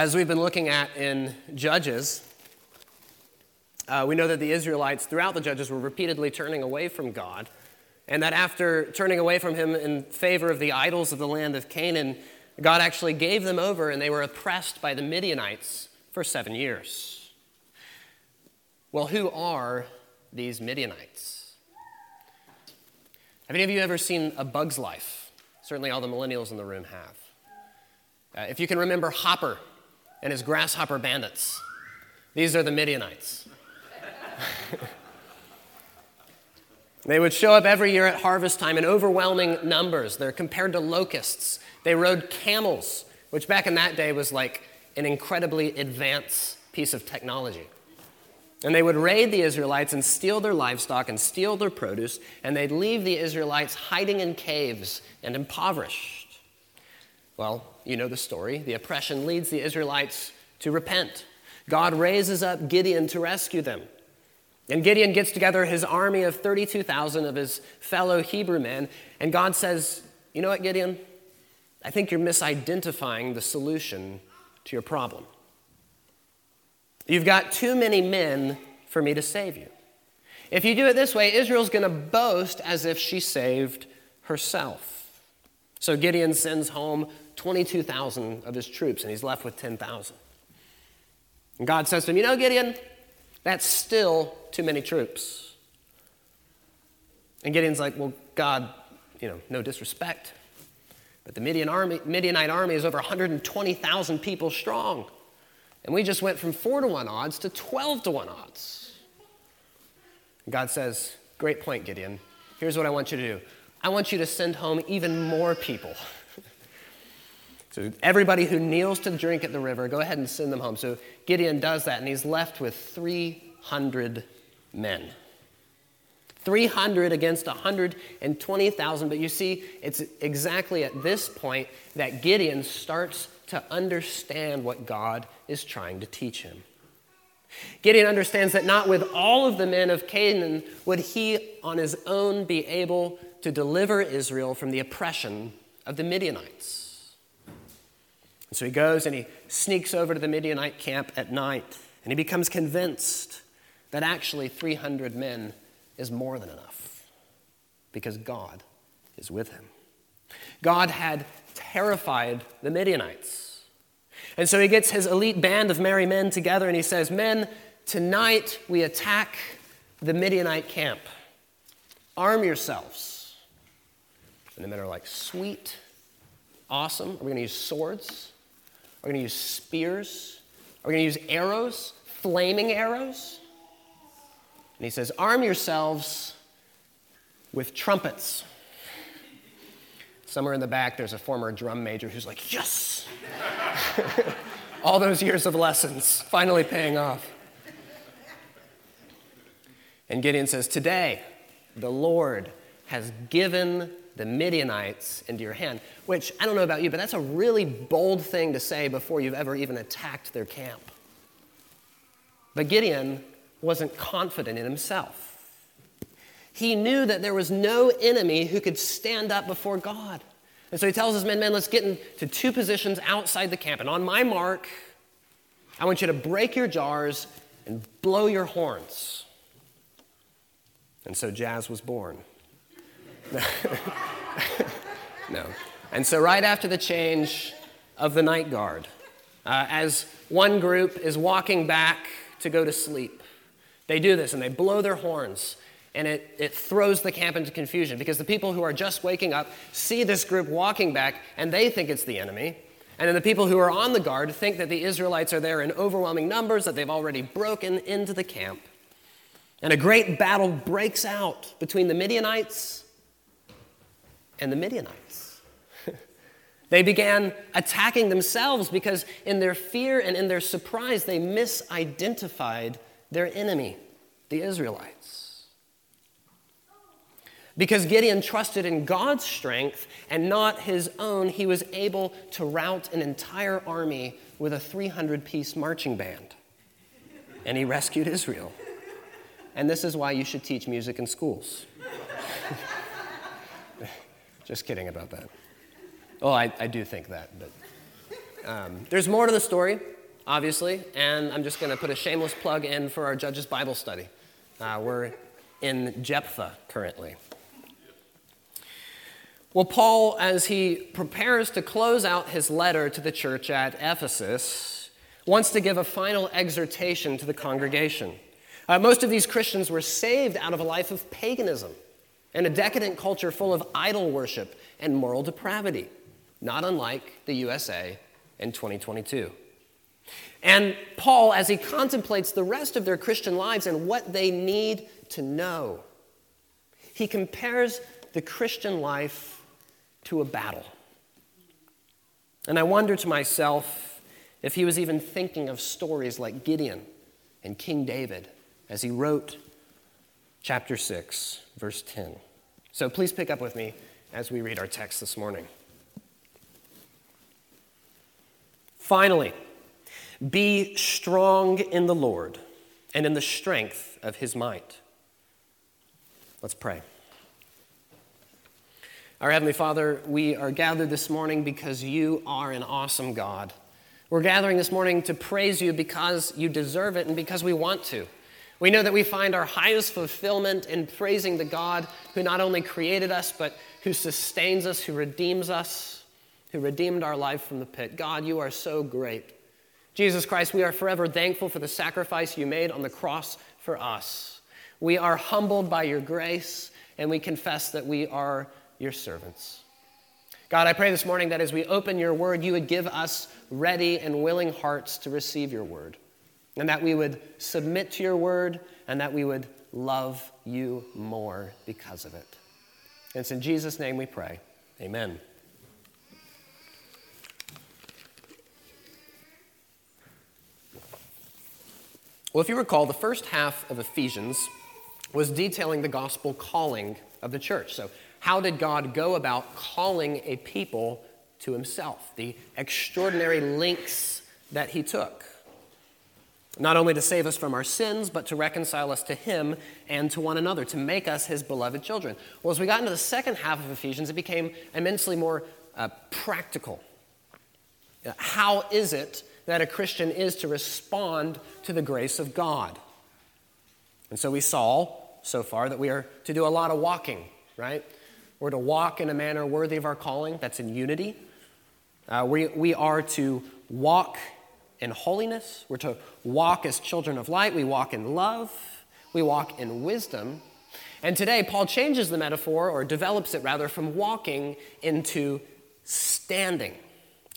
As we've been looking at in Judges, uh, we know that the Israelites throughout the Judges were repeatedly turning away from God, and that after turning away from Him in favor of the idols of the land of Canaan, God actually gave them over and they were oppressed by the Midianites for seven years. Well, who are these Midianites? Have any of you ever seen A Bug's Life? Certainly all the millennials in the room have. Uh, if you can remember Hopper and his grasshopper bandits, these are the Midianites. they would show up every year at harvest time in overwhelming numbers. They're compared to locusts. They rode camels, which back in that day was like an incredibly advanced piece of technology. And they would raid the Israelites and steal their livestock and steal their produce, and they'd leave the Israelites hiding in caves and impoverished. Well, you know the story. The oppression leads the Israelites to repent. God raises up Gideon to rescue them. And Gideon gets together his army of 32,000 of his fellow Hebrew men, and God says, You know what, Gideon? I think you're misidentifying the solution to your problem. You've got too many men for me to save you. If you do it this way, Israel's going to boast as if she saved herself. So Gideon sends home 22,000 of his troops, and he's left with 10,000. And God says to him, You know, Gideon, that's still too many troops. And Gideon's like, Well, God, you know, no disrespect. But the Midian army, Midianite army is over 120,000 people strong. And we just went from 4 to 1 odds to 12 to 1 odds. And God says, Great point, Gideon. Here's what I want you to do I want you to send home even more people. So, everybody who kneels to drink at the river, go ahead and send them home. So, Gideon does that, and he's left with 300 men. 300 against 120,000. But you see, it's exactly at this point that Gideon starts to understand what God is trying to teach him. Gideon understands that not with all of the men of Canaan would he on his own be able to deliver Israel from the oppression of the Midianites. And so he goes and he sneaks over to the Midianite camp at night, and he becomes convinced that actually 300 men is more than enough because God is with him. God had terrified the Midianites. And so he gets his elite band of merry men together and he says, Men, tonight we attack the Midianite camp. Arm yourselves. And the men are like, Sweet, awesome. Are we going to use swords? Are we going to use spears? Are we going to use arrows? Flaming arrows? And he says, Arm yourselves with trumpets. Somewhere in the back, there's a former drum major who's like, Yes! All those years of lessons finally paying off. And Gideon says, Today, the Lord has given the Midianites into your hand, which I don't know about you, but that's a really bold thing to say before you've ever even attacked their camp. But Gideon wasn't confident in himself. He knew that there was no enemy who could stand up before God. And so he tells his men, men, let's get into two positions outside the camp. And on my mark, I want you to break your jars and blow your horns. And so jazz was born. no. And so, right after the change of the night guard, uh, as one group is walking back to go to sleep, they do this and they blow their horns, and it, it throws the camp into confusion because the people who are just waking up see this group walking back and they think it's the enemy. And then the people who are on the guard think that the Israelites are there in overwhelming numbers, that they've already broken into the camp. And a great battle breaks out between the Midianites and the Midianites. they began attacking themselves because, in their fear and in their surprise, they misidentified their enemy, the Israelites. Because Gideon trusted in God's strength and not his own, he was able to rout an entire army with a 300 piece marching band. And he rescued Israel. And this is why you should teach music in schools. Just kidding about that. Well, I, I do think that, but Um, there's more to the story, obviously, and I'm just going to put a shameless plug in for our Judges Bible study. Uh, we're in Jephthah currently. Well, Paul, as he prepares to close out his letter to the church at Ephesus, wants to give a final exhortation to the congregation. Uh, most of these Christians were saved out of a life of paganism and a decadent culture full of idol worship and moral depravity, not unlike the USA in 2022. And Paul, as he contemplates the rest of their Christian lives and what they need to know, he compares the Christian life to a battle. And I wonder to myself if he was even thinking of stories like Gideon and King David as he wrote chapter 6, verse 10. So please pick up with me as we read our text this morning. Finally, be strong in the Lord and in the strength of his might. Let's pray. Our Heavenly Father, we are gathered this morning because you are an awesome God. We're gathering this morning to praise you because you deserve it and because we want to. We know that we find our highest fulfillment in praising the God who not only created us, but who sustains us, who redeems us, who redeemed our life from the pit. God, you are so great. Jesus Christ, we are forever thankful for the sacrifice you made on the cross for us. We are humbled by your grace, and we confess that we are your servants. God, I pray this morning that as we open your word, you would give us ready and willing hearts to receive your word, and that we would submit to your word, and that we would love you more because of it. And it's in Jesus' name we pray. Amen. Well, if you recall, the first half of Ephesians was detailing the gospel calling of the church. So, how did God go about calling a people to himself? The extraordinary links that he took. Not only to save us from our sins, but to reconcile us to him and to one another, to make us his beloved children. Well, as we got into the second half of Ephesians, it became immensely more uh, practical. How is it that a Christian is to respond to the grace of God? And so we saw so far that we are to do a lot of walking, right? We're to walk in a manner worthy of our calling, that's in unity. Uh, we, we are to walk in holiness. We're to walk as children of light. We walk in love. We walk in wisdom. And today, Paul changes the metaphor, or develops it rather, from walking into standing,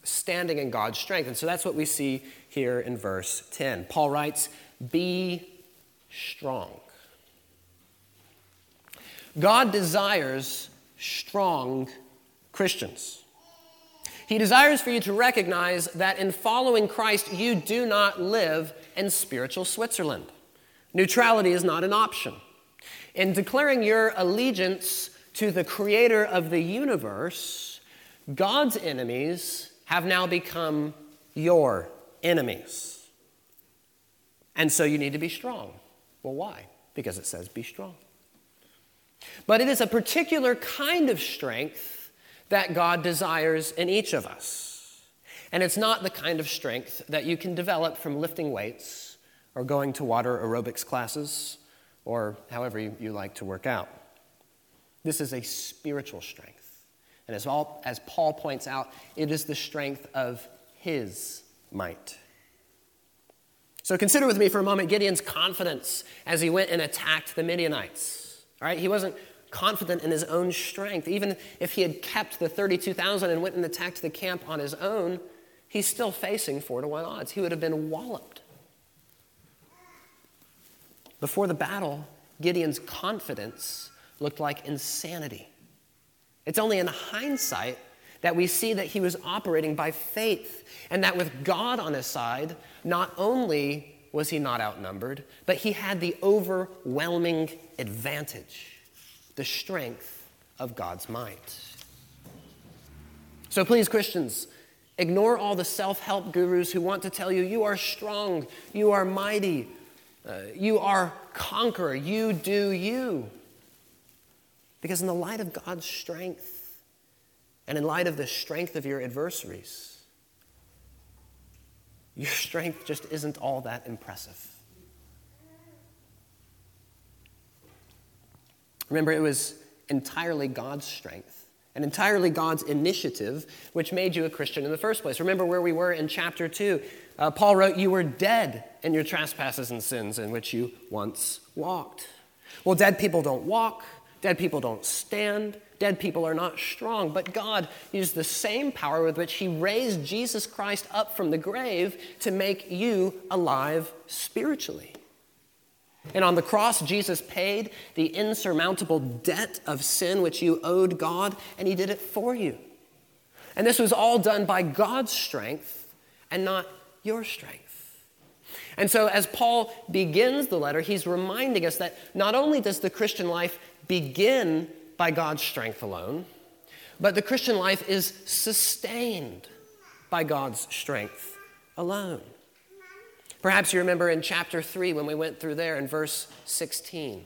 standing in God's strength. And so that's what we see here in verse 10. Paul writes, Be strong. God desires strong Christians. He desires for you to recognize that in following Christ, you do not live in spiritual Switzerland. Neutrality is not an option. In declaring your allegiance to the creator of the universe, God's enemies have now become your enemies. And so you need to be strong. Well, why? Because it says be strong. But it is a particular kind of strength that God desires in each of us. And it's not the kind of strength that you can develop from lifting weights or going to water aerobics classes or however you, you like to work out. This is a spiritual strength. And as, all, as Paul points out, it is the strength of his might. So consider with me for a moment Gideon's confidence as he went and attacked the Midianites. All right, he wasn't confident in his own strength. Even if he had kept the 32,000 and went and attacked the camp on his own, he's still facing four to one odds. He would have been walloped. Before the battle, Gideon's confidence looked like insanity. It's only in hindsight that we see that he was operating by faith and that with God on his side, not only was he not outnumbered, but he had the overwhelming advantage the strength of God's might. So please, Christians, ignore all the self help gurus who want to tell you you are strong, you are mighty, uh, you are conqueror, you do you. Because in the light of God's strength, and in light of the strength of your adversaries, your strength just isn't all that impressive. Remember, it was entirely God's strength and entirely God's initiative which made you a Christian in the first place. Remember where we were in chapter 2. Uh, Paul wrote, You were dead in your trespasses and sins in which you once walked. Well, dead people don't walk, dead people don't stand, dead people are not strong. But God used the same power with which He raised Jesus Christ up from the grave to make you alive spiritually. And on the cross, Jesus paid the insurmountable debt of sin which you owed God, and He did it for you. And this was all done by God's strength and not your strength. And so, as Paul begins the letter, he's reminding us that not only does the Christian life begin by God's strength alone, but the Christian life is sustained by God's strength alone. Perhaps you remember in chapter 3 when we went through there in verse 16.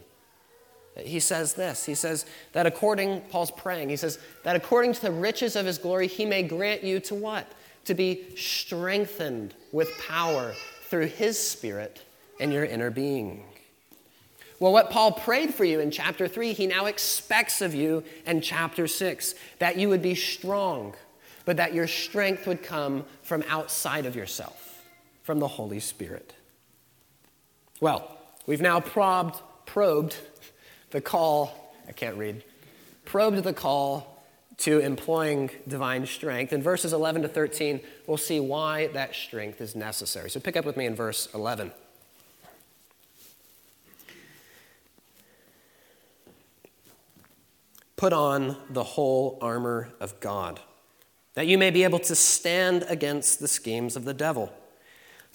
He says this. He says that according, Paul's praying, he says that according to the riches of his glory, he may grant you to what? To be strengthened with power through his spirit in your inner being. Well, what Paul prayed for you in chapter 3, he now expects of you in chapter 6 that you would be strong, but that your strength would come from outside of yourself from the Holy Spirit. Well, we've now probed, probed the call, I can't read, probed the call to employing divine strength. In verses 11 to 13, we'll see why that strength is necessary. So pick up with me in verse 11. Put on the whole armor of God, that you may be able to stand against the schemes of the devil.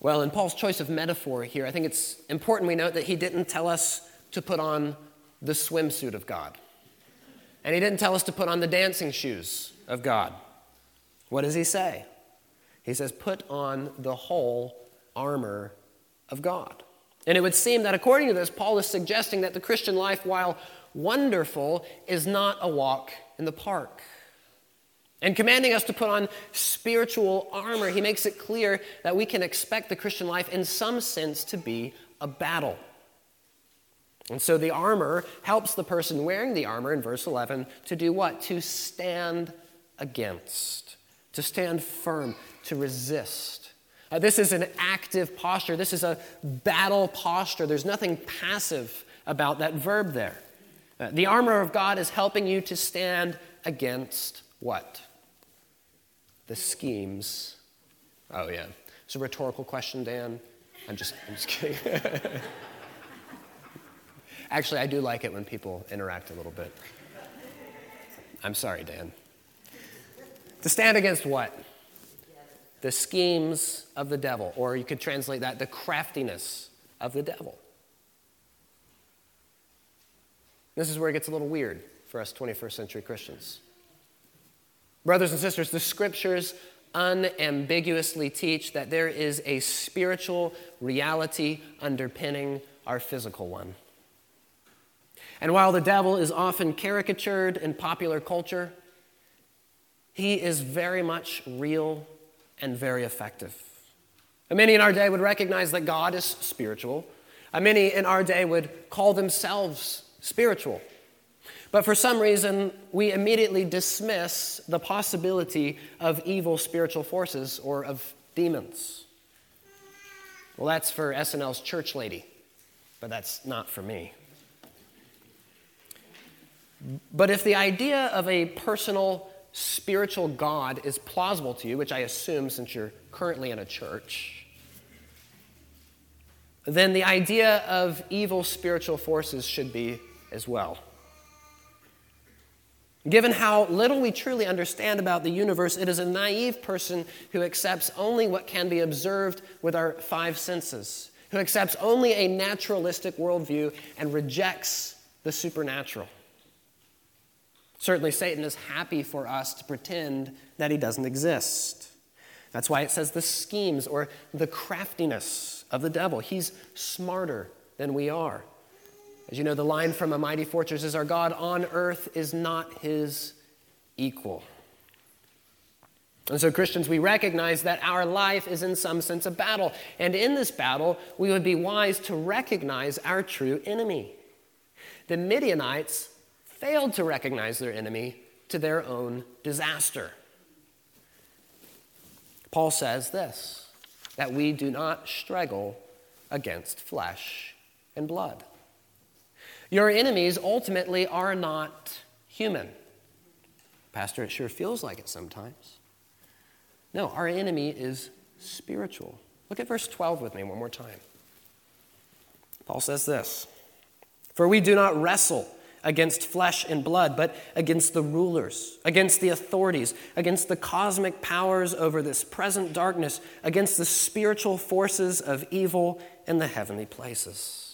Well, in Paul's choice of metaphor here, I think it's important we note that he didn't tell us to put on the swimsuit of God. And he didn't tell us to put on the dancing shoes of God. What does he say? He says, put on the whole armor of God. And it would seem that according to this, Paul is suggesting that the Christian life, while wonderful, is not a walk in the park. And commanding us to put on spiritual armor, he makes it clear that we can expect the Christian life, in some sense, to be a battle. And so the armor helps the person wearing the armor in verse 11 to do what? To stand against, to stand firm, to resist. Uh, this is an active posture. This is a battle posture. There's nothing passive about that verb there. Uh, the armor of God is helping you to stand against what? The schemes. Oh, yeah. It's a rhetorical question, Dan. I'm just, I'm just kidding. Actually, I do like it when people interact a little bit. I'm sorry, Dan. To stand against what? The schemes of the devil, or you could translate that the craftiness of the devil. This is where it gets a little weird for us 21st century Christians. Brothers and sisters, the scriptures unambiguously teach that there is a spiritual reality underpinning our physical one. And while the devil is often caricatured in popular culture, he is very much real and very effective. And many in our day would recognize that God is spiritual. And many in our day would call themselves spiritual. But for some reason, we immediately dismiss the possibility of evil spiritual forces or of demons. Well, that's for SNL's church lady, but that's not for me. But if the idea of a personal spiritual God is plausible to you, which I assume since you're currently in a church, then the idea of evil spiritual forces should be as well. Given how little we truly understand about the universe, it is a naive person who accepts only what can be observed with our five senses who accepts only a naturalistic worldview and rejects the supernatural. Certainly, Satan is happy for us to pretend that he doesn't exist. That's why it says the schemes or the craftiness of the devil. He's smarter than we are. As you know, the line from A Mighty Fortress is Our God on earth is not his equal. And so, Christians, we recognize that our life is in some sense a battle. And in this battle, we would be wise to recognize our true enemy. The Midianites failed to recognize their enemy to their own disaster. Paul says this that we do not struggle against flesh and blood. Your enemies ultimately are not human. Pastor, it sure feels like it sometimes. No, our enemy is spiritual. Look at verse 12 with me one more time. Paul says this For we do not wrestle against flesh and blood, but against the rulers, against the authorities, against the cosmic powers over this present darkness, against the spiritual forces of evil in the heavenly places.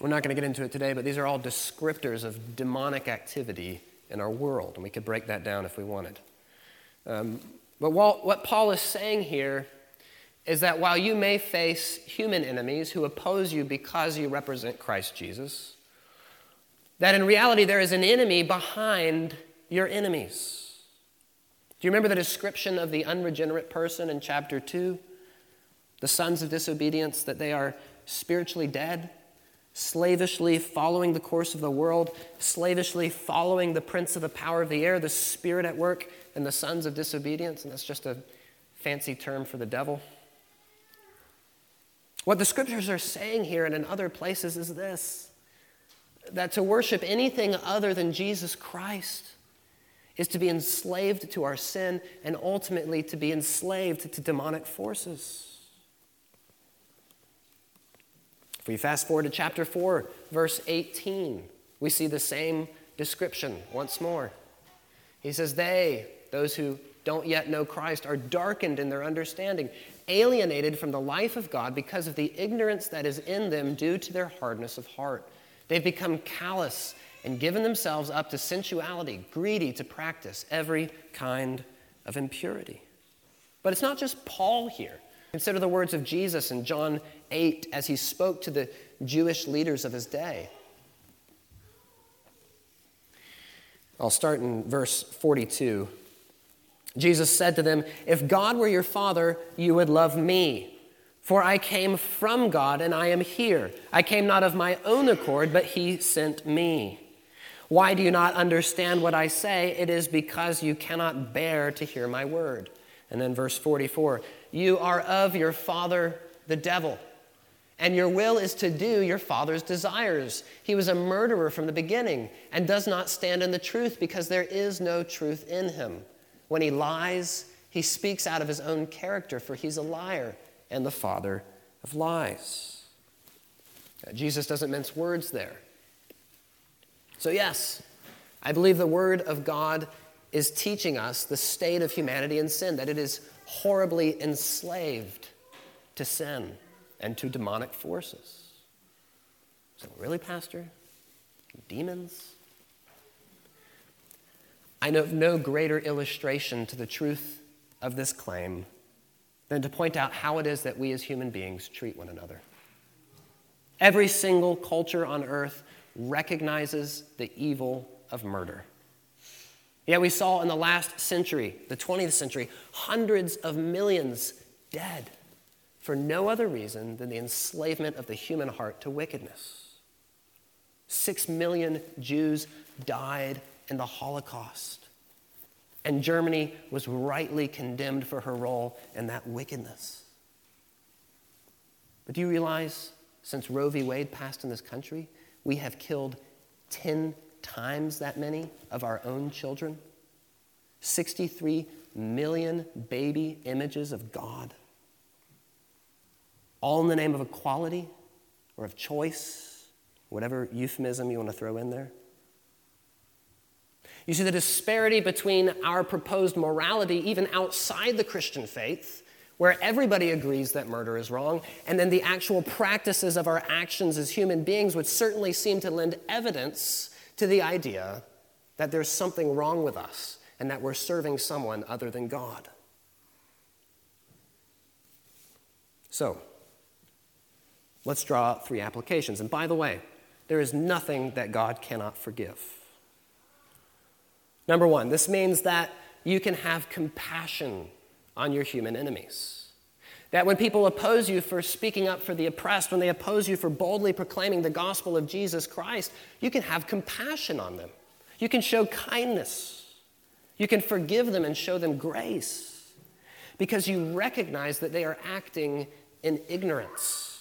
We're not going to get into it today, but these are all descriptors of demonic activity in our world, and we could break that down if we wanted. Um, but what Paul is saying here is that while you may face human enemies who oppose you because you represent Christ Jesus, that in reality there is an enemy behind your enemies. Do you remember the description of the unregenerate person in chapter 2? The sons of disobedience, that they are spiritually dead? Slavishly following the course of the world, slavishly following the prince of the power of the air, the spirit at work, and the sons of disobedience. And that's just a fancy term for the devil. What the scriptures are saying here and in other places is this that to worship anything other than Jesus Christ is to be enslaved to our sin and ultimately to be enslaved to demonic forces. If we fast forward to chapter 4, verse 18, we see the same description once more. He says, They, those who don't yet know Christ, are darkened in their understanding, alienated from the life of God because of the ignorance that is in them due to their hardness of heart. They've become callous and given themselves up to sensuality, greedy to practice every kind of impurity. But it's not just Paul here. Consider the words of Jesus in John 8 as he spoke to the Jewish leaders of his day. I'll start in verse 42. Jesus said to them, If God were your Father, you would love me. For I came from God and I am here. I came not of my own accord, but He sent me. Why do you not understand what I say? It is because you cannot bear to hear my word. And then verse 44 You are of your father, the devil, and your will is to do your father's desires. He was a murderer from the beginning and does not stand in the truth because there is no truth in him. When he lies, he speaks out of his own character, for he's a liar and the father of lies. Jesus doesn't mince words there. So, yes, I believe the Word of God is teaching us the state of humanity in sin, that it is horribly enslaved to sin and to demonic forces. So, really, Pastor? Demons? I know of no greater illustration to the truth of this claim than to point out how it is that we as human beings treat one another. Every single culture on earth recognizes the evil of murder. Yet we saw in the last century, the 20th century, hundreds of millions dead for no other reason than the enslavement of the human heart to wickedness. Six million Jews died in the Holocaust, and Germany was rightly condemned for her role in that wickedness. But do you realize, since Roe v. Wade passed in this country, we have killed 10 times that many of our own children? 63 million baby images of God. All in the name of equality or of choice, whatever euphemism you want to throw in there. You see, the disparity between our proposed morality, even outside the Christian faith, where everybody agrees that murder is wrong, and then the actual practices of our actions as human beings would certainly seem to lend evidence to the idea that there's something wrong with us and that we're serving someone other than God. So, let's draw out three applications. And by the way, there is nothing that God cannot forgive. Number one, this means that you can have compassion on your human enemies. That when people oppose you for speaking up for the oppressed, when they oppose you for boldly proclaiming the gospel of Jesus Christ, you can have compassion on them. You can show kindness. You can forgive them and show them grace because you recognize that they are acting in ignorance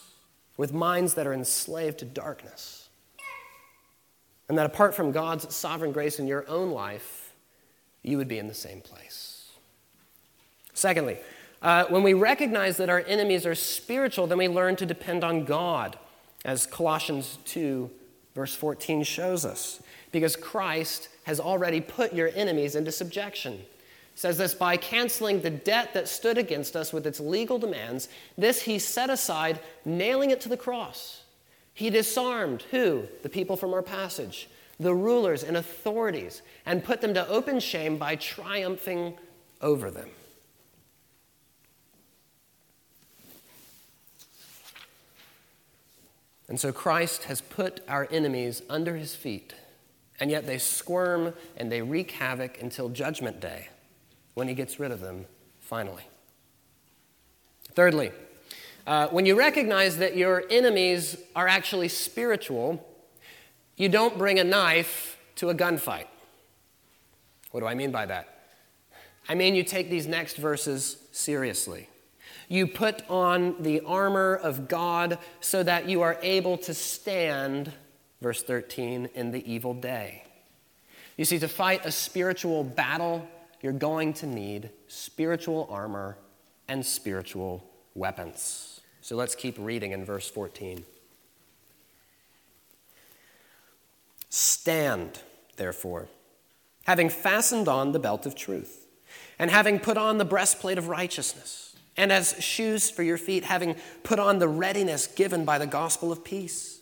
with minds that are enslaved to darkness. And that apart from God's sovereign grace in your own life, you would be in the same place. Secondly, uh, when we recognize that our enemies are spiritual, then we learn to depend on God, as Colossians 2, verse 14 shows us. Because Christ has already put your enemies into subjection. Says this by canceling the debt that stood against us with its legal demands, this he set aside, nailing it to the cross. He disarmed who? The people from our passage, the rulers and authorities, and put them to open shame by triumphing over them. And so Christ has put our enemies under his feet, and yet they squirm and they wreak havoc until Judgment Day when he gets rid of them finally. Thirdly, uh, when you recognize that your enemies are actually spiritual, you don't bring a knife to a gunfight. What do I mean by that? I mean, you take these next verses seriously. You put on the armor of God so that you are able to stand, verse 13, in the evil day. You see, to fight a spiritual battle, you're going to need spiritual armor and spiritual weapons. So let's keep reading in verse 14. Stand, therefore, having fastened on the belt of truth, and having put on the breastplate of righteousness, and as shoes for your feet, having put on the readiness given by the gospel of peace.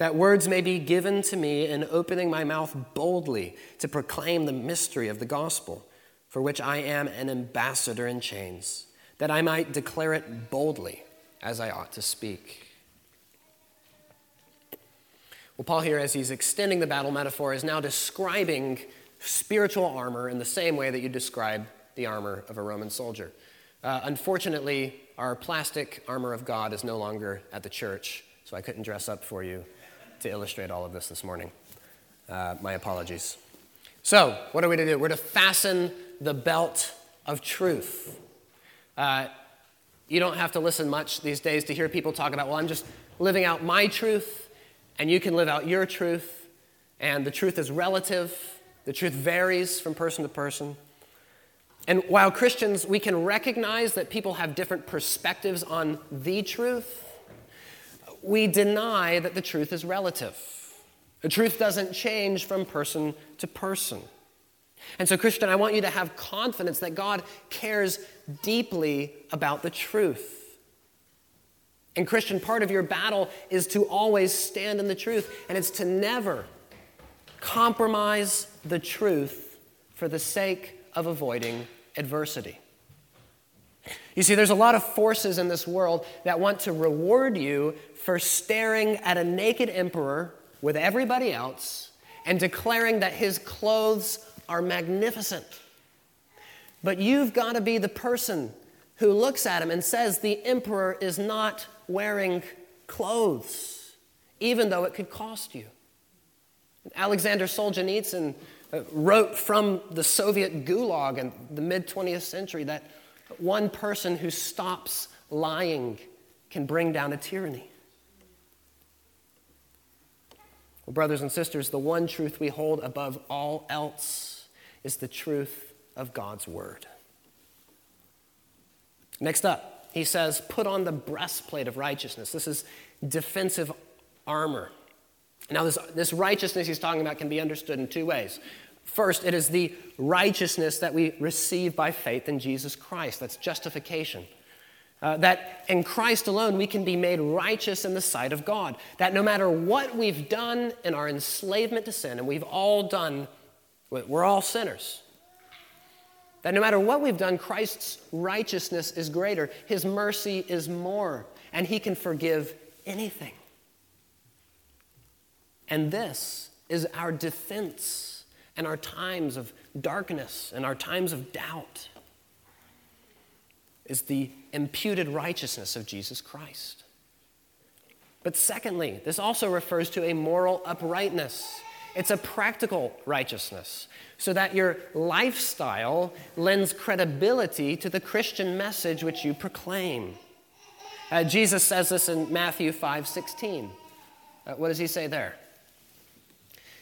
that words may be given to me in opening my mouth boldly to proclaim the mystery of the gospel, for which I am an ambassador in chains, that I might declare it boldly as I ought to speak. Well, Paul here, as he's extending the battle metaphor, is now describing spiritual armor in the same way that you describe the armor of a Roman soldier. Uh, unfortunately, our plastic armor of God is no longer at the church, so I couldn't dress up for you to illustrate all of this this morning. Uh, my apologies. So, what are we to do? We're to fasten the belt of truth. Uh, you don't have to listen much these days to hear people talk about, well, I'm just living out my truth, and you can live out your truth, and the truth is relative, the truth varies from person to person. And while Christians, we can recognize that people have different perspectives on the truth, we deny that the truth is relative. The truth doesn't change from person to person. And so, Christian, I want you to have confidence that God cares deeply about the truth. And, Christian, part of your battle is to always stand in the truth, and it's to never compromise the truth for the sake of avoiding adversity. You see, there's a lot of forces in this world that want to reward you for staring at a naked emperor with everybody else and declaring that his clothes are magnificent. But you've got to be the person who looks at him and says the emperor is not wearing clothes, even though it could cost you. Alexander Solzhenitsyn uh, wrote from the Soviet gulag in the mid 20th century that one person who stops lying can bring down a tyranny. Well, brothers and sisters, the one truth we hold above all else is the truth of God's word. Next up, he says, Put on the breastplate of righteousness. This is defensive armor. Now, this, this righteousness he's talking about can be understood in two ways. First, it is the righteousness that we receive by faith in Jesus Christ. That's justification. Uh, that in Christ alone we can be made righteous in the sight of God. That no matter what we've done in our enslavement to sin, and we've all done, we're all sinners. That no matter what we've done, Christ's righteousness is greater, His mercy is more, and He can forgive anything. And this is our defense in our times of darkness and our times of doubt is the imputed righteousness of Jesus Christ. But secondly, this also refers to a moral uprightness. It's a practical righteousness, so that your lifestyle lends credibility to the Christian message which you proclaim. Uh, Jesus says this in Matthew 5 16. Uh, what does he say there?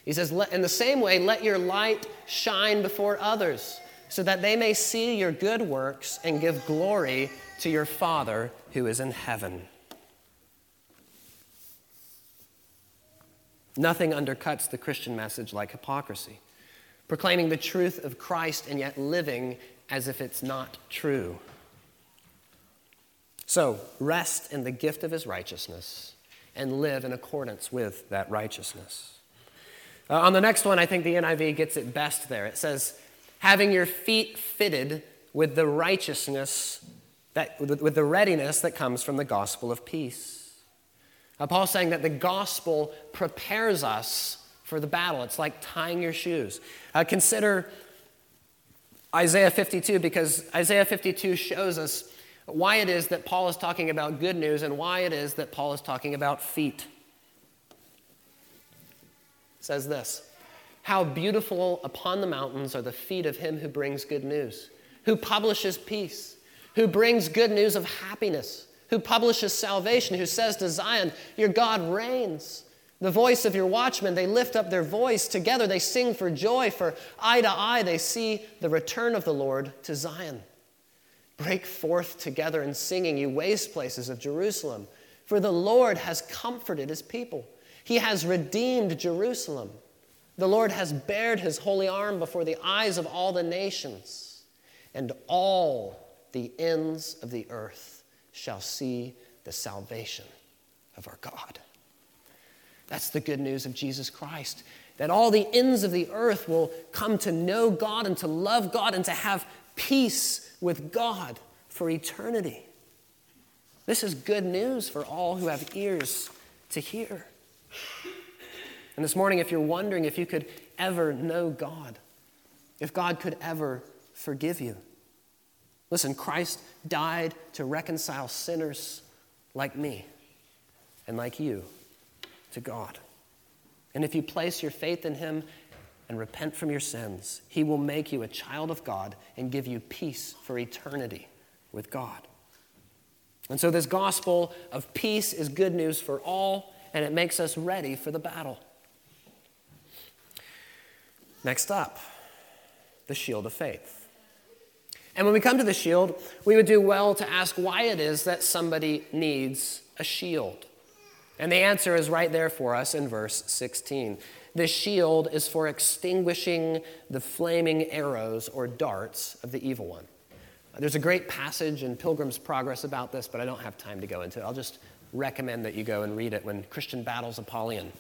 He says, In the same way, let your light shine before others so that they may see your good works and give glory to your Father who is in heaven. Nothing undercuts the Christian message like hypocrisy, proclaiming the truth of Christ and yet living as if it's not true. So, rest in the gift of his righteousness and live in accordance with that righteousness. Uh, on the next one, I think the NIV gets it best there. It says, having your feet fitted with the righteousness, that, with the readiness that comes from the gospel of peace. Now, Paul's saying that the gospel prepares us for the battle. It's like tying your shoes. Uh, consider Isaiah 52, because Isaiah 52 shows us why it is that Paul is talking about good news and why it is that Paul is talking about feet. Says this how beautiful upon the mountains are the feet of him who brings good news, who publishes peace, who brings good news of happiness, who publishes salvation, who says to Zion, Your God reigns. The voice of your watchmen, they lift up their voice. Together they sing for joy, for eye to eye they see the return of the Lord to Zion. Break forth together in singing, you waste places of Jerusalem, for the Lord has comforted his people. He has redeemed Jerusalem. The Lord has bared his holy arm before the eyes of all the nations, and all the ends of the earth shall see the salvation of our God. That's the good news of Jesus Christ. That all the ends of the earth will come to know God and to love God and to have peace with God for eternity. This is good news for all who have ears to hear. And this morning, if you're wondering if you could ever know God, if God could ever forgive you, listen, Christ died to reconcile sinners like me and like you to God. And if you place your faith in Him and repent from your sins, He will make you a child of God and give you peace for eternity with God. And so, this gospel of peace is good news for all, and it makes us ready for the battle. Next up, the shield of faith. And when we come to the shield, we would do well to ask why it is that somebody needs a shield. And the answer is right there for us in verse 16. The shield is for extinguishing the flaming arrows or darts of the evil one. There's a great passage in Pilgrim's Progress about this, but I don't have time to go into it. I'll just recommend that you go and read it when Christian battles Apollyon.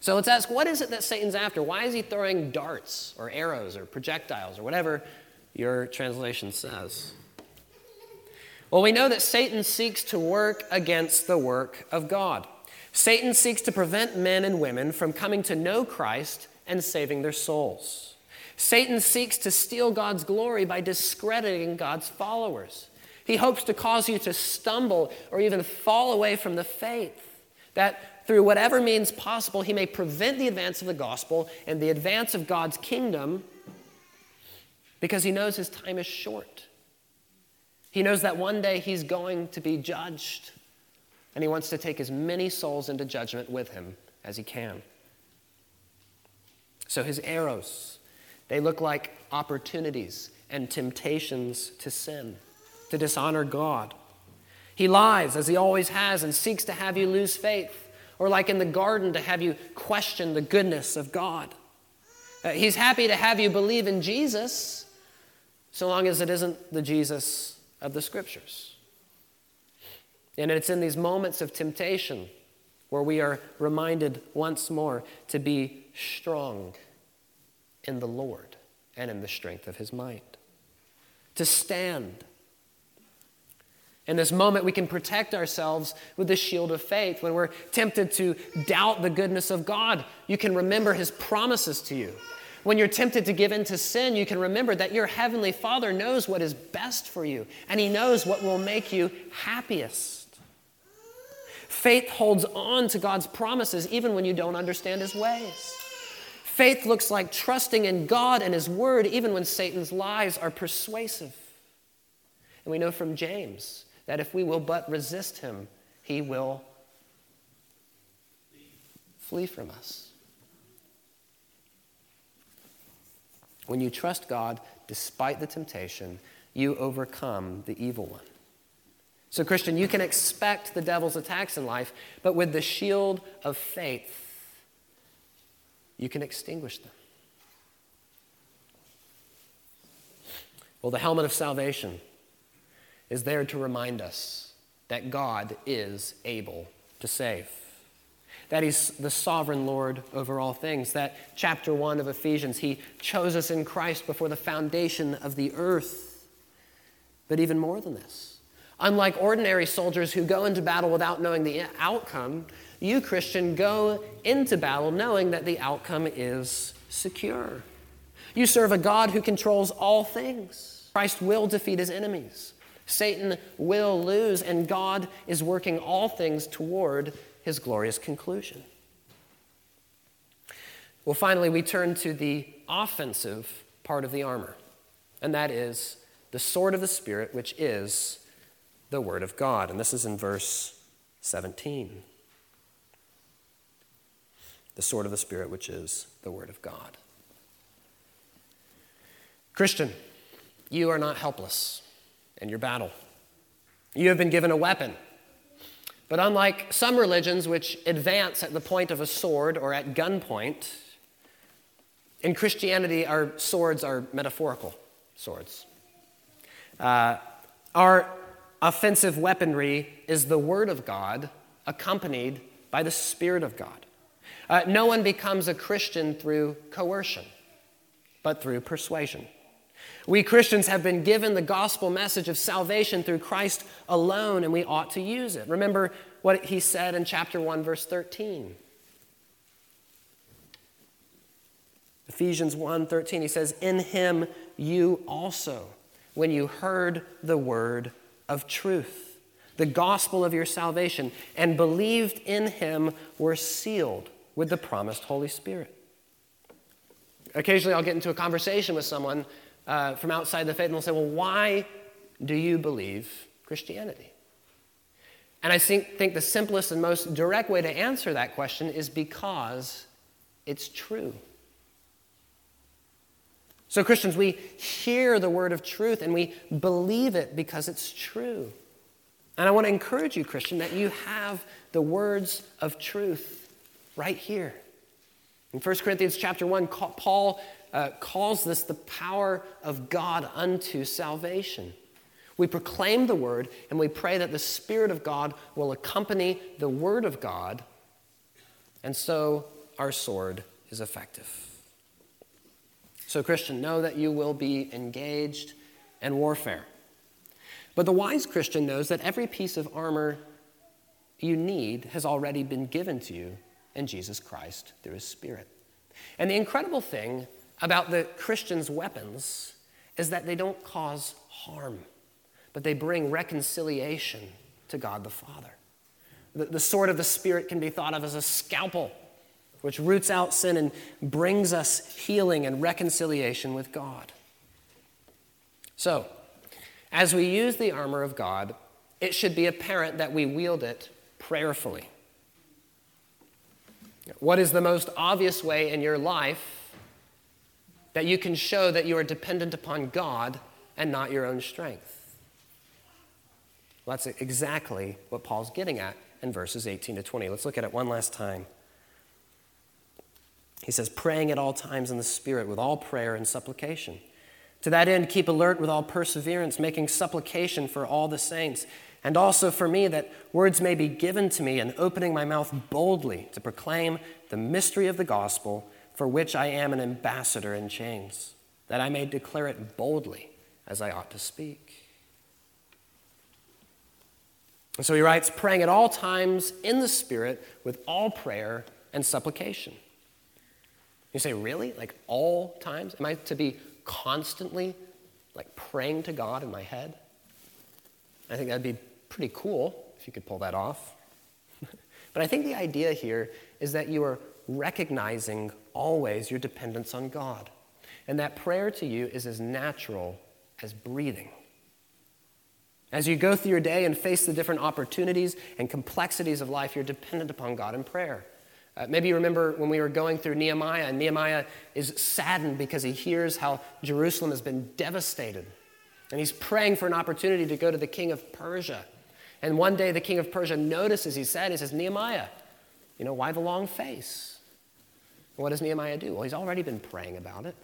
So let's ask what is it that Satan's after? Why is he throwing darts or arrows or projectiles or whatever your translation says? Well, we know that Satan seeks to work against the work of God. Satan seeks to prevent men and women from coming to know Christ and saving their souls. Satan seeks to steal God's glory by discrediting God's followers. He hopes to cause you to stumble or even fall away from the faith. That through whatever means possible, he may prevent the advance of the gospel and the advance of God's kingdom because he knows his time is short. He knows that one day he's going to be judged, and he wants to take as many souls into judgment with him as he can. So his arrows, they look like opportunities and temptations to sin, to dishonor God. He lies, as he always has, and seeks to have you lose faith, or like in the garden, to have you question the goodness of God. Uh, he's happy to have you believe in Jesus, so long as it isn't the Jesus of the Scriptures. And it's in these moments of temptation where we are reminded once more to be strong in the Lord and in the strength of his might. To stand. In this moment, we can protect ourselves with the shield of faith. When we're tempted to doubt the goodness of God, you can remember his promises to you. When you're tempted to give in to sin, you can remember that your heavenly Father knows what is best for you, and he knows what will make you happiest. Faith holds on to God's promises even when you don't understand his ways. Faith looks like trusting in God and his word even when Satan's lies are persuasive. And we know from James that if we will but resist him, he will flee from us. When you trust God despite the temptation, you overcome the evil one. So, Christian, you can expect the devil's attacks in life, but with the shield of faith, you can extinguish them. Well, the helmet of salvation is there to remind us that God is able to save. That He's the sovereign Lord over all things. That chapter 1 of Ephesians, He chose us in Christ before the foundation of the earth. But even more than this, Unlike ordinary soldiers who go into battle without knowing the outcome, you, Christian, go into battle knowing that the outcome is secure. You serve a God who controls all things. Christ will defeat his enemies. Satan will lose, and God is working all things toward his glorious conclusion. Well, finally, we turn to the offensive part of the armor, and that is the sword of the Spirit, which is the Word of God. And this is in verse 17. The sword of the Spirit, which is the Word of God. Christian, you are not helpless in your battle. You have been given a weapon. But unlike some religions which advance at the point of a sword or at gunpoint, in Christianity, our swords are metaphorical swords. Uh, our offensive weaponry is the Word of God accompanied by the Spirit of God. Uh, no one becomes a Christian through coercion, but through persuasion. We Christians have been given the gospel message of salvation through Christ alone, and we ought to use it. Remember what he said in chapter 1, verse 13. Ephesians 1 13, he says, In him you also, when you heard the word of truth, the gospel of your salvation, and believed in him were sealed with the promised Holy Spirit. Occasionally, I'll get into a conversation with someone uh, from outside the faith, and they'll say, Well, why do you believe Christianity? And I think, think the simplest and most direct way to answer that question is because it's true. So, Christians, we hear the word of truth and we believe it because it's true. And I want to encourage you, Christian, that you have the words of truth right here. In 1 Corinthians chapter 1, Paul uh, calls this the power of God unto salvation. We proclaim the word and we pray that the Spirit of God will accompany the word of God, and so our sword is effective. So, Christian, know that you will be engaged in warfare. But the wise Christian knows that every piece of armor you need has already been given to you in Jesus Christ through his Spirit. And the incredible thing about the Christian's weapons is that they don't cause harm, but they bring reconciliation to God the Father. The, the sword of the Spirit can be thought of as a scalpel which roots out sin and brings us healing and reconciliation with God. So, as we use the armor of God, it should be apparent that we wield it prayerfully. What is the most obvious way in your life that you can show that you are dependent upon God and not your own strength? Well, that's exactly what Paul's getting at in verses 18 to 20. Let's look at it one last time. He says, praying at all times in the Spirit with all prayer and supplication. To that end, keep alert with all perseverance, making supplication for all the saints, and also for me, that words may be given to me, and opening my mouth boldly to proclaim the mystery of the gospel, for which I am an ambassador in chains, that I may declare it boldly as I ought to speak. And so he writes, praying at all times in the Spirit with all prayer and supplication. You say, really? Like all times? Am I to be constantly like praying to God in my head? I think that'd be pretty cool if you could pull that off. but I think the idea here is that you are recognizing always your dependence on God. And that prayer to you is as natural as breathing. As you go through your day and face the different opportunities and complexities of life, you're dependent upon God in prayer. Uh, maybe you remember when we were going through Nehemiah, and Nehemiah is saddened because he hears how Jerusalem has been devastated. And he's praying for an opportunity to go to the king of Persia. And one day the king of Persia notices, he said, he says, Nehemiah, you know, why the long face? What does Nehemiah do? Well, he's already been praying about it.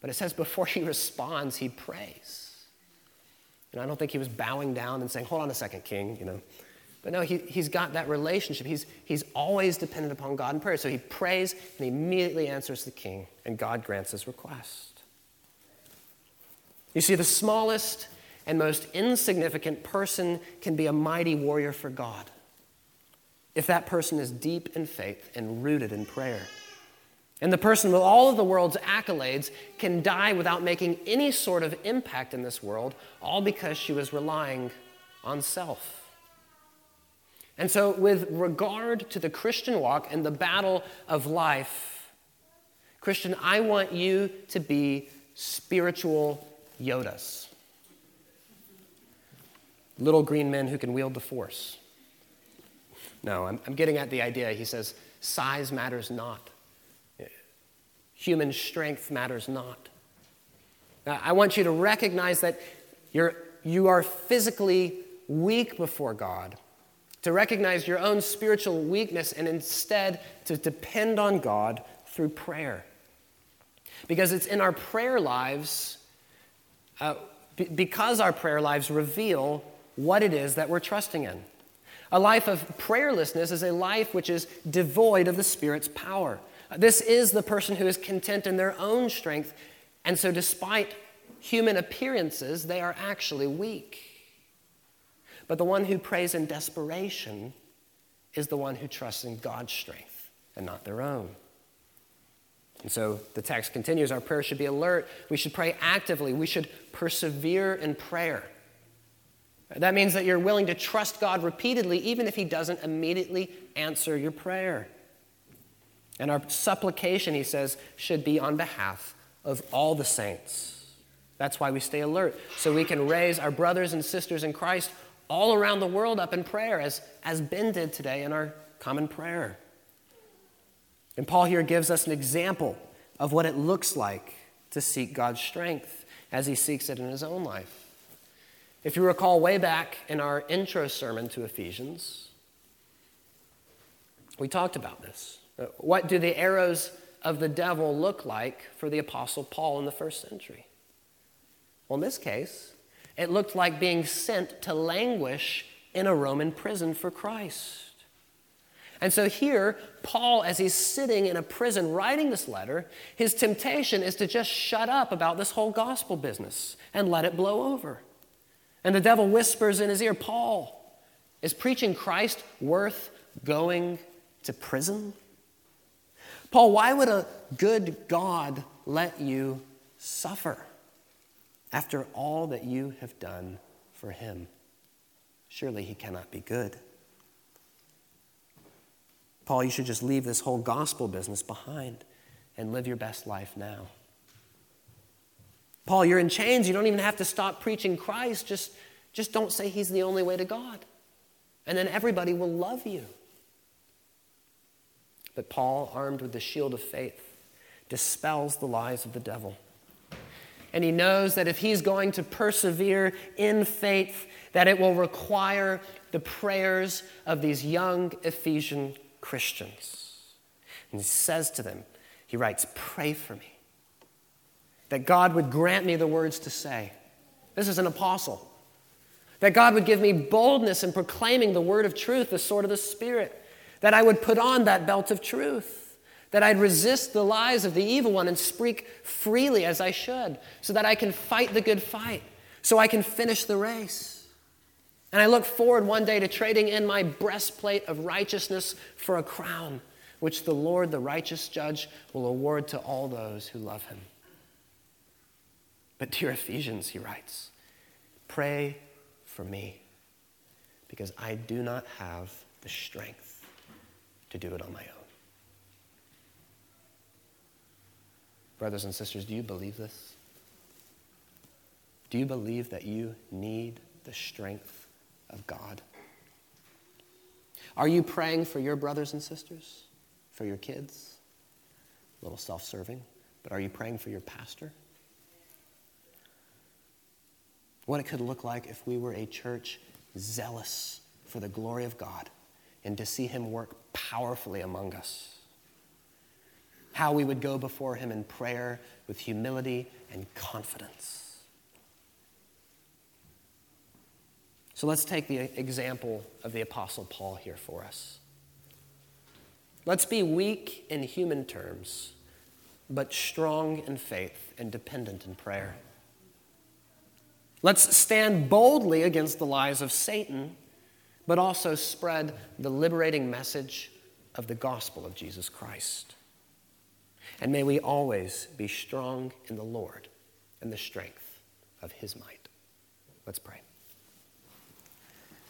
But it says before he responds, he prays. And I don't think he was bowing down and saying, hold on a second, king, you know. But no, he, he's got that relationship. He's, he's always dependent upon God in prayer. So he prays and he immediately answers the king, and God grants his request. You see, the smallest and most insignificant person can be a mighty warrior for God if that person is deep in faith and rooted in prayer. And the person with all of the world's accolades can die without making any sort of impact in this world, all because she was relying on self. And so, with regard to the Christian walk and the battle of life, Christian, I want you to be spiritual Yodas. Little green men who can wield the force. No, I'm, I'm getting at the idea. He says, size matters not, human strength matters not. Now, I want you to recognize that you're, you are physically weak before God to recognize your own spiritual weakness and instead to depend on God through prayer. Because it's in our prayer lives, uh, b- because our prayer lives reveal what it is that we're trusting in. A life of prayerlessness is a life which is devoid of the Spirit's power. This is the person who is content in their own strength, and so despite human appearances, they are actually weak. But the one who prays in desperation is the one who trusts in God's strength and not their own. And so the text continues our prayer should be alert. We should pray actively. We should persevere in prayer. That means that you're willing to trust God repeatedly, even if He doesn't immediately answer your prayer. And our supplication, he says, should be on behalf of all the saints. That's why we stay alert, so we can raise our brothers and sisters in Christ all around the world up in prayer, as, as Ben did today in our common prayer. And Paul here gives us an example of what it looks like to seek God's strength as he seeks it in his own life. If you recall way back in our intro sermon to Ephesians, we talked about this. Uh, what do the arrows of the devil look like for the Apostle Paul in the first century? Well, in this case, it looked like being sent to languish in a Roman prison for Christ. And so here, Paul, as he's sitting in a prison writing this letter, his temptation is to just shut up about this whole gospel business and let it blow over. And the devil whispers in his ear, Paul, is preaching Christ worth going to prison? Paul, why would a good God let you suffer? after all that you have done for him. Surely he cannot be good. Paul, you should just leave this whole gospel business behind and live your best life now. Paul, you're in chains. You don't even have to stop preaching Christ. Just, just don't say he's the only way to God. And then everybody will love you. But Paul, armed with the shield of faith, dispels the lies of the devil. And he knows that if he's going to persevere in faith, that it will require the prayers of these young Ephesian Christians. And he says to them, he writes, Pray for me. That God would grant me the words to say. This is an apostle. That God would give me boldness in proclaiming the word of truth, the sword of the Spirit. That I would put on that belt of truth. That I'd resist the lies of the evil one and speak freely as I should, so that I can fight the good fight, so I can finish the race. And I look forward one day to trading in my breastplate of righteousness for a crown, which the Lord, the righteous judge, will award to all those who love him. But, dear Ephesians, he writes, pray for me because I do not have the strength to do it on my own. Brothers and sisters, do you believe this? Do you believe that you need the strength of God? Are you praying for your brothers and sisters, for your kids? A little self serving, but are you praying for your pastor? What it could look like if we were a church zealous for the glory of God and to see Him work powerfully among us. How we would go before Him in prayer with humility and confidence. So let's take the example of the Apostle Paul here for us. Let's be weak in human terms, but strong in faith and dependent in prayer. Let's stand boldly against the lies of Satan, but also spread the liberating message of the gospel of Jesus Christ. And may we always be strong in the Lord and the strength of his might. Let's pray.